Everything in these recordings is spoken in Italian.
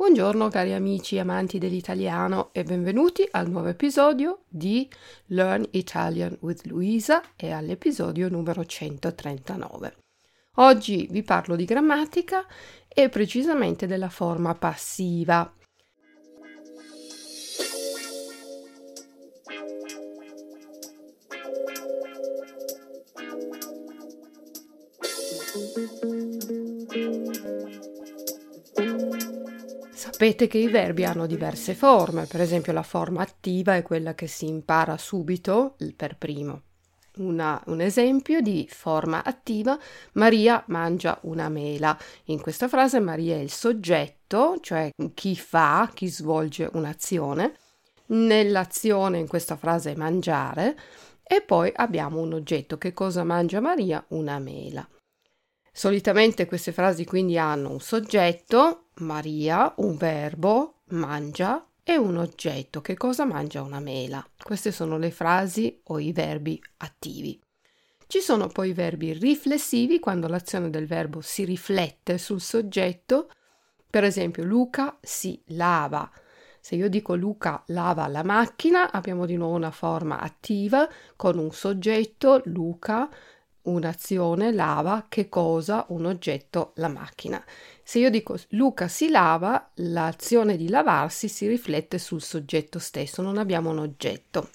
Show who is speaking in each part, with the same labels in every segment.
Speaker 1: Buongiorno cari amici amanti dell'italiano e benvenuti al nuovo episodio di Learn Italian with Luisa e all'episodio numero 139. Oggi vi parlo di grammatica e precisamente della forma passiva. Sapete che i verbi hanno diverse forme, per esempio la forma attiva è quella che si impara subito per primo. Una, un esempio di forma attiva, Maria mangia una mela. In questa frase Maria è il soggetto, cioè chi fa, chi svolge un'azione. Nell'azione in questa frase mangiare e poi abbiamo un oggetto. Che cosa mangia Maria? Una mela. Solitamente queste frasi quindi hanno un soggetto, Maria, un verbo, mangia e un oggetto. Che cosa mangia una mela? Queste sono le frasi o i verbi attivi. Ci sono poi i verbi riflessivi quando l'azione del verbo si riflette sul soggetto. Per esempio, Luca si lava. Se io dico Luca lava la macchina, abbiamo di nuovo una forma attiva con un soggetto, Luca, un'azione, lava, che cosa, un oggetto, la macchina. Se io dico Luca si lava, l'azione di lavarsi si riflette sul soggetto stesso, non abbiamo un oggetto.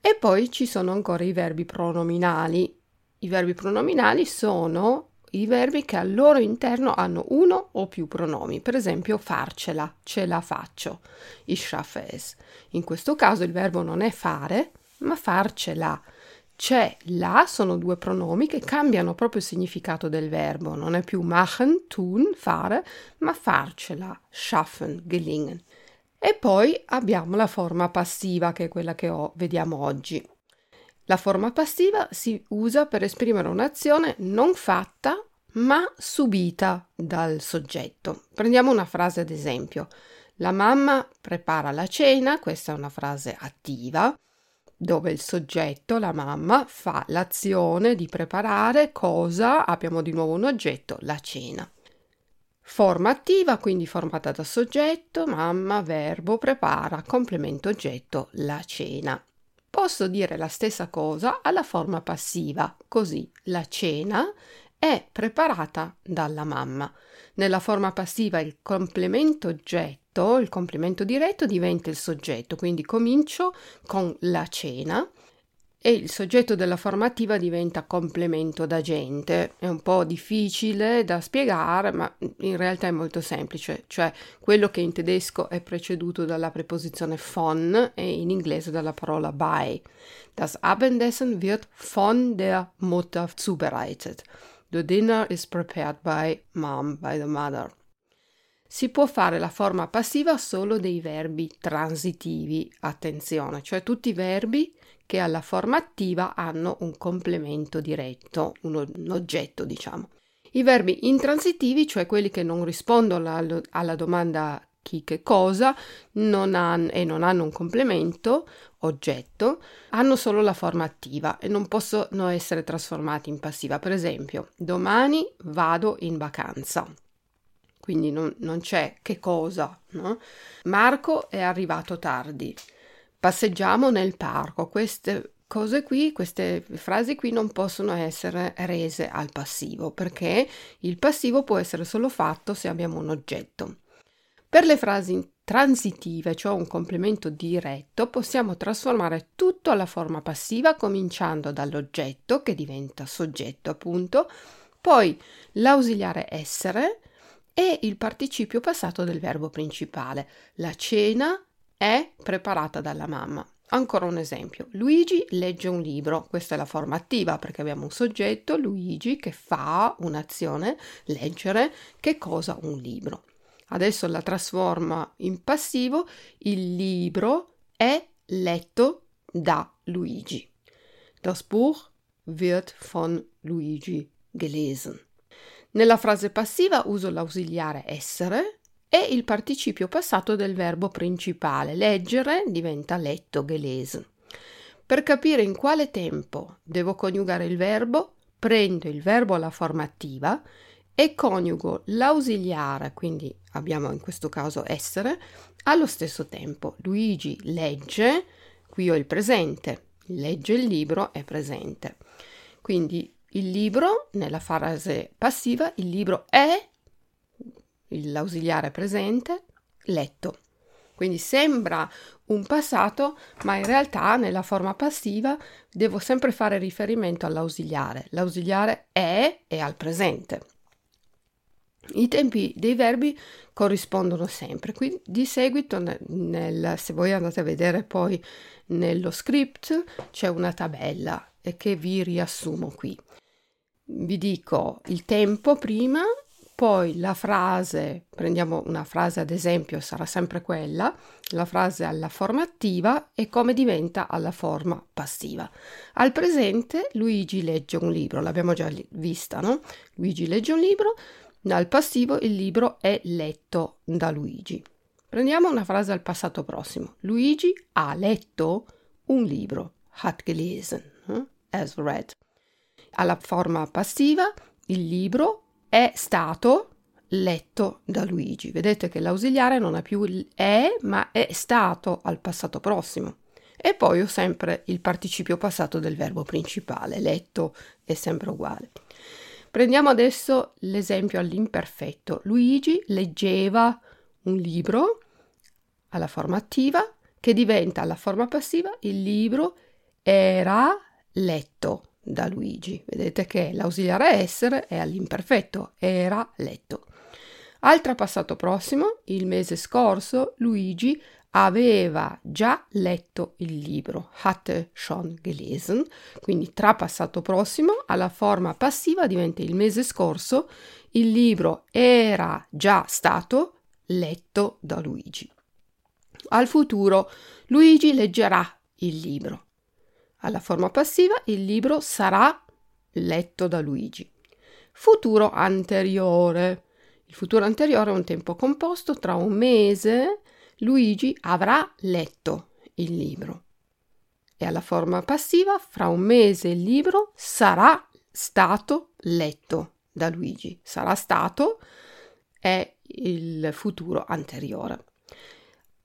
Speaker 1: E poi ci sono ancora i verbi pronominali. I verbi pronominali sono i verbi che al loro interno hanno uno o più pronomi, per esempio farcela, ce la faccio, ich schaffe es. In questo caso il verbo non è fare, ma farcela c'è la sono due pronomi che cambiano proprio il significato del verbo. Non è più machen, tun, fare, ma farcela, schaffen, gelingen. E poi abbiamo la forma passiva, che è quella che ho, vediamo oggi. La forma passiva si usa per esprimere un'azione non fatta, ma subita dal soggetto. Prendiamo una frase ad esempio. La mamma prepara la cena, questa è una frase attiva dove il soggetto, la mamma, fa l'azione di preparare cosa? Abbiamo di nuovo un oggetto, la cena. Forma attiva, quindi formata da soggetto, mamma, verbo, prepara, complemento oggetto, la cena. Posso dire la stessa cosa alla forma passiva, così la cena è preparata dalla mamma. Nella forma passiva il complemento oggetto il complemento diretto diventa il soggetto, quindi comincio con la cena e il soggetto della formativa diventa complemento d'agente. È un po' difficile da spiegare, ma in realtà è molto semplice, cioè quello che in tedesco è preceduto dalla preposizione von e in inglese dalla parola bei. Das Abendessen wird von der Mutter zubereitet. The dinner is prepared by mom, by the mother si può fare la forma passiva solo dei verbi transitivi, attenzione, cioè tutti i verbi che alla forma attiva hanno un complemento diretto, un, un oggetto diciamo. I verbi intransitivi, cioè quelli che non rispondono alla, alla domanda chi che cosa non han, e non hanno un complemento, oggetto, hanno solo la forma attiva e non possono essere trasformati in passiva. Per esempio, domani vado in vacanza quindi non, non c'è che cosa. No? Marco è arrivato tardi. Passeggiamo nel parco. Queste cose qui, queste frasi qui non possono essere rese al passivo perché il passivo può essere solo fatto se abbiamo un oggetto. Per le frasi transitive, cioè un complemento diretto, possiamo trasformare tutto alla forma passiva cominciando dall'oggetto che diventa soggetto appunto, poi l'ausiliare essere, e il participio passato del verbo principale. La cena è preparata dalla mamma. Ancora un esempio. Luigi legge un libro. Questa è la forma attiva perché abbiamo un soggetto, Luigi, che fa un'azione, leggere, che cosa? Un libro. Adesso la trasforma in passivo. Il libro è letto da Luigi. Das Buch wird von Luigi gelesen. Nella frase passiva uso l'ausiliare essere e il participio passato del verbo principale. Leggere diventa letto, gelesen. Per capire in quale tempo devo coniugare il verbo, prendo il verbo alla forma attiva e coniugo l'ausiliare, quindi abbiamo in questo caso essere, allo stesso tempo. Luigi legge, qui ho il presente, legge il libro è presente. Quindi il libro, nella frase passiva, il libro è l'ausiliare presente, letto. Quindi sembra un passato, ma in realtà nella forma passiva devo sempre fare riferimento all'ausiliare. L'ausiliare è e al presente. I tempi dei verbi corrispondono sempre, quindi di seguito nel, nel, se voi andate a vedere poi nello script c'è una tabella che vi riassumo qui. Vi dico il tempo prima, poi la frase, prendiamo una frase ad esempio, sarà sempre quella, la frase alla forma attiva e come diventa alla forma passiva. Al presente Luigi legge un libro, l'abbiamo già vista, no? Luigi legge un libro, dal passivo il libro è letto da Luigi. Prendiamo una frase al passato prossimo. Luigi ha letto un libro. Hat gelesen. Eh? Has read. Alla forma passiva il libro è stato letto da Luigi. Vedete che l'ausiliare non ha più il è, ma è stato al passato prossimo. E poi ho sempre il participio passato del verbo principale. Letto è sempre uguale. Prendiamo adesso l'esempio all'imperfetto. Luigi leggeva un libro alla forma attiva che diventa alla forma passiva il libro era letto da Luigi. Vedete che l'ausiliare essere è all'imperfetto, era letto. Altra passato prossimo, il mese scorso Luigi aveva già letto il libro, hatte schon gelesen, quindi tra passato prossimo alla forma passiva diventa il mese scorso, il libro era già stato letto da Luigi. Al futuro Luigi leggerà il libro. Alla forma passiva il libro sarà letto da Luigi. Futuro anteriore. Il futuro anteriore è un tempo composto tra un mese Luigi avrà letto il libro. E alla forma passiva, fra un mese il libro sarà stato letto da Luigi. Sarà stato è il futuro anteriore.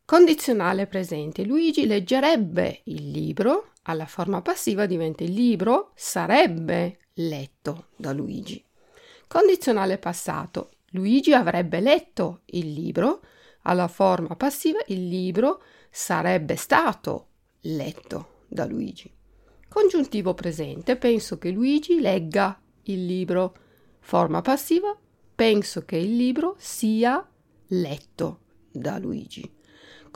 Speaker 1: Condizionale presente. Luigi leggerebbe il libro. Alla forma passiva diventa il libro sarebbe letto da Luigi. Condizionale passato. Luigi avrebbe letto il libro alla forma passiva il libro sarebbe stato letto da Luigi. Congiuntivo presente, penso che Luigi legga il libro. Forma passiva, penso che il libro sia letto da Luigi.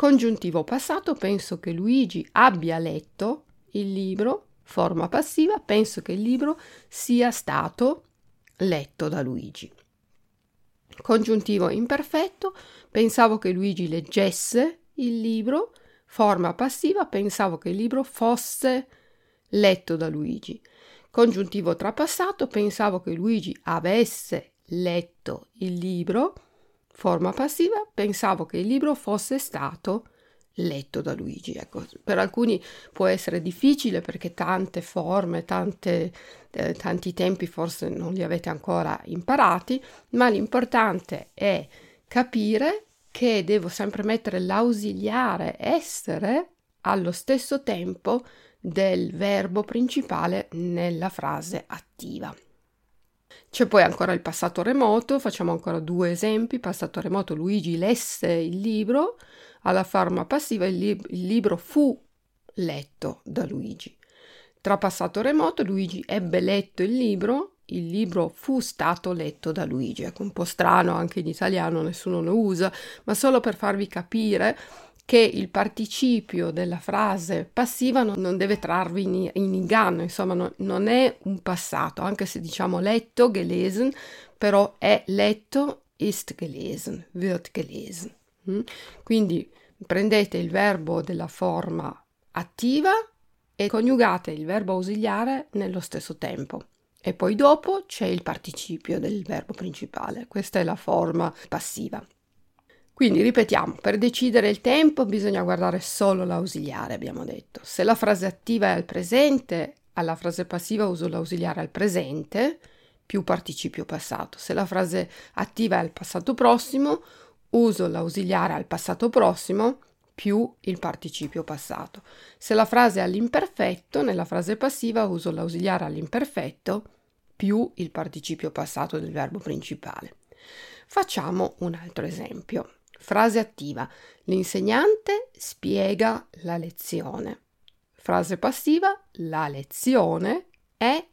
Speaker 1: Congiuntivo passato, penso che Luigi abbia letto il libro. Forma passiva, penso che il libro sia stato letto da Luigi. Congiuntivo imperfetto, pensavo che Luigi leggesse il libro. Forma passiva, pensavo che il libro fosse letto da Luigi. Congiuntivo trapassato, pensavo che Luigi avesse letto il libro. Forma passiva, pensavo che il libro fosse stato letto da Luigi. Ecco, per alcuni può essere difficile perché tante forme, tante, eh, tanti tempi forse non li avete ancora imparati, ma l'importante è capire che devo sempre mettere l'ausiliare essere allo stesso tempo del verbo principale nella frase attiva. C'è poi ancora il passato remoto, facciamo ancora due esempi. Passato remoto, Luigi lesse il libro, alla forma passiva il, lib- il libro fu letto da Luigi. Tra passato remoto Luigi ebbe letto il libro, il libro fu stato letto da Luigi. Ecco, un po' strano anche in italiano, nessuno lo usa, ma solo per farvi capire che il participio della frase passiva non, non deve trarvi in, in inganno, insomma no, non è un passato, anche se diciamo letto, gelesen, però è letto, ist gelesen, wird gelesen. Mm? Quindi prendete il verbo della forma attiva e coniugate il verbo ausiliare nello stesso tempo. E poi dopo c'è il participio del verbo principale. Questa è la forma passiva. Quindi ripetiamo, per decidere il tempo bisogna guardare solo l'ausiliare, abbiamo detto. Se la frase attiva è al presente, alla frase passiva uso l'ausiliare al presente, più participio passato. Se la frase attiva è al passato prossimo, uso l'ausiliare al passato prossimo più il participio passato. Se la frase è all'imperfetto, nella frase passiva uso l'ausiliare all'imperfetto più il participio passato del verbo principale. Facciamo un altro esempio. Frase attiva. L'insegnante spiega la lezione. Frase passiva. La lezione è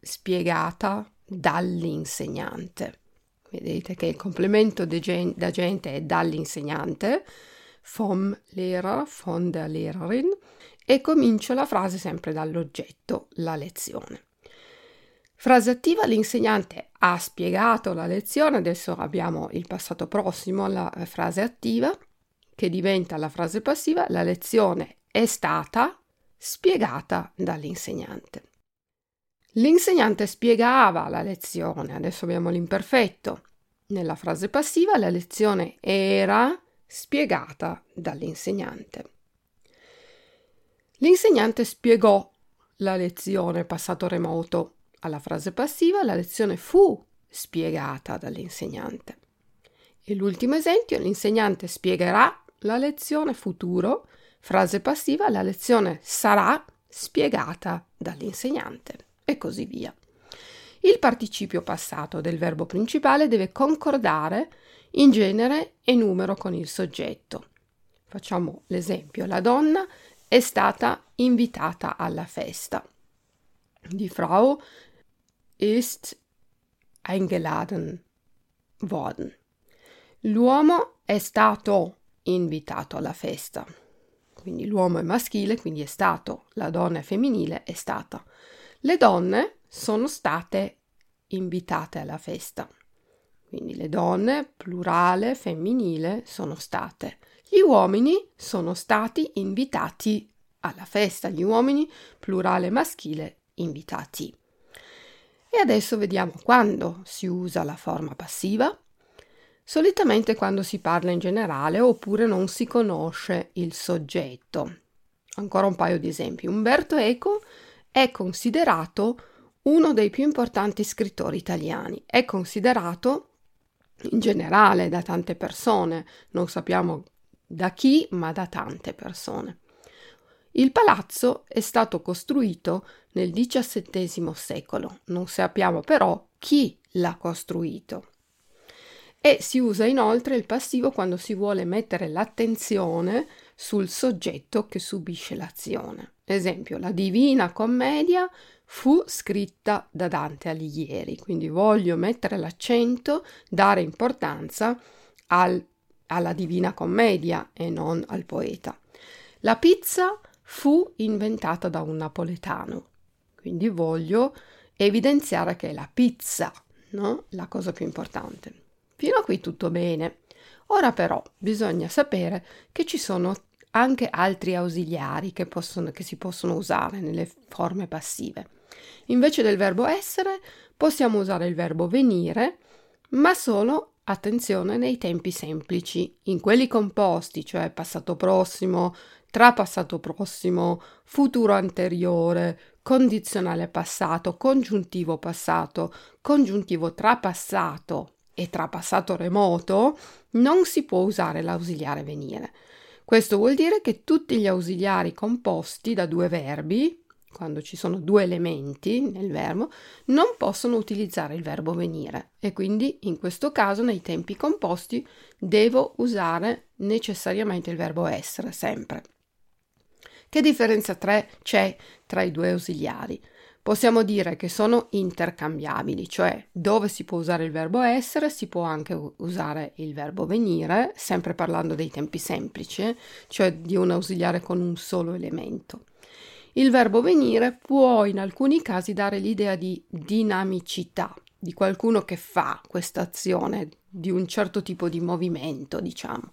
Speaker 1: spiegata dall'insegnante. Vedete che il complemento d'agente è dall'insegnante, vom Lehrer, von der Lehrerin, e comincio la frase sempre dall'oggetto, la lezione. Frase attiva, l'insegnante ha spiegato la lezione, adesso abbiamo il passato prossimo, la frase attiva, che diventa la frase passiva, la lezione è stata spiegata dall'insegnante. L'insegnante spiegava la lezione, adesso abbiamo l'imperfetto. Nella frase passiva la lezione era spiegata dall'insegnante. L'insegnante spiegò la lezione passato remoto alla frase passiva la lezione fu spiegata dall'insegnante. E l'ultimo esempio, l'insegnante spiegherà la lezione futuro, frase passiva, la lezione sarà spiegata dall'insegnante e così via. Il participio passato del verbo principale deve concordare in genere e numero con il soggetto. Facciamo l'esempio, la donna è stata invitata alla festa. Die Frau ist eingeladen worden. L'uomo è stato invitato alla festa. Quindi l'uomo è maschile, quindi è stato, la donna è femminile, è stata. Le donne sono state invitate alla festa. Quindi le donne, plurale, femminile, sono state. Gli uomini sono stati invitati alla festa. Gli uomini, plurale maschile, invitati. E adesso vediamo quando si usa la forma passiva. Solitamente quando si parla in generale oppure non si conosce il soggetto. Ancora un paio di esempi. Umberto Eco è considerato uno dei più importanti scrittori italiani. È considerato in generale da tante persone, non sappiamo da chi, ma da tante persone. Il palazzo è stato costruito nel XVII secolo, non sappiamo però chi l'ha costruito. E si usa inoltre il passivo quando si vuole mettere l'attenzione sul soggetto che subisce l'azione. Esempio, la Divina Commedia fu scritta da Dante Alighieri, quindi voglio mettere l'accento, dare importanza al, alla Divina Commedia e non al poeta. La pizza fu inventata da un napoletano. Quindi voglio evidenziare che è la pizza, no? La cosa più importante. Fino a qui tutto bene. Ora però bisogna sapere che ci sono anche altri ausiliari che, possono, che si possono usare nelle forme passive. Invece del verbo essere possiamo usare il verbo venire, ma solo attenzione nei tempi semplici, in quelli composti, cioè passato prossimo, tra passato prossimo, futuro anteriore, condizionale passato, congiuntivo passato, congiuntivo tra passato e tra passato remoto, non si può usare l'ausiliare venire. Questo vuol dire che tutti gli ausiliari composti da due verbi, quando ci sono due elementi nel verbo, non possono utilizzare il verbo venire e quindi in questo caso nei tempi composti devo usare necessariamente il verbo essere sempre. Che differenza c'è tra i due ausiliari? Possiamo dire che sono intercambiabili, cioè dove si può usare il verbo essere si può anche usare il verbo venire, sempre parlando dei tempi semplici, cioè di un ausiliare con un solo elemento. Il verbo venire può in alcuni casi dare l'idea di dinamicità, di qualcuno che fa questa azione, di un certo tipo di movimento, diciamo.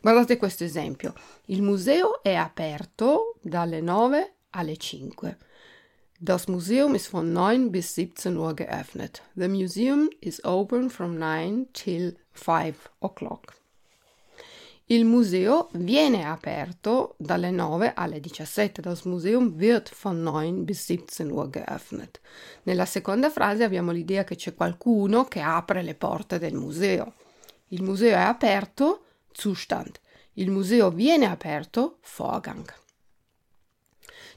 Speaker 1: Guardate questo esempio. Il museo è aperto dalle 9 alle 5. Das Museum ist von 9 bis 17 Uhr geöffnet. The museum is open from 9 till 5 o'clock. Il museo viene aperto dalle 9 alle 17. Das Museum wird von 9 bis 17 Uhr geöffnet. Nella seconda frase abbiamo l'idea che c'è qualcuno che apre le porte del museo. Il museo è aperto, Zustand. Il museo viene aperto, Vorgang.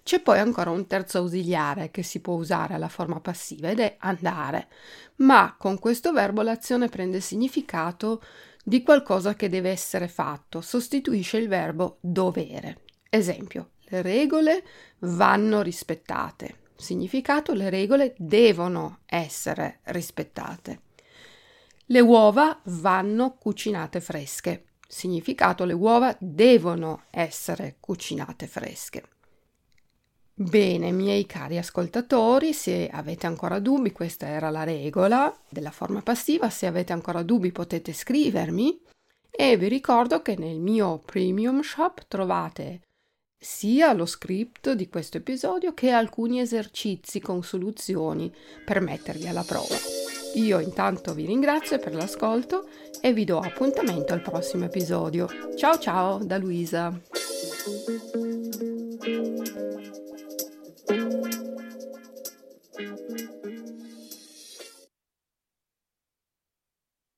Speaker 1: C'è poi ancora un terzo ausiliare che si può usare alla forma passiva ed è andare, ma con questo verbo l'azione prende significato di qualcosa che deve essere fatto, sostituisce il verbo dovere. Esempio, le regole vanno rispettate. Significato, le regole devono essere rispettate. Le uova vanno cucinate fresche. Significato, le uova devono essere cucinate fresche. Bene, miei cari ascoltatori, se avete ancora dubbi, questa era la regola della forma passiva, se avete ancora dubbi potete scrivermi e vi ricordo che nel mio premium shop trovate sia lo script di questo episodio che alcuni esercizi con soluzioni per mettervi alla prova. Io intanto vi ringrazio per l'ascolto e vi do appuntamento al prossimo episodio. Ciao ciao da Luisa!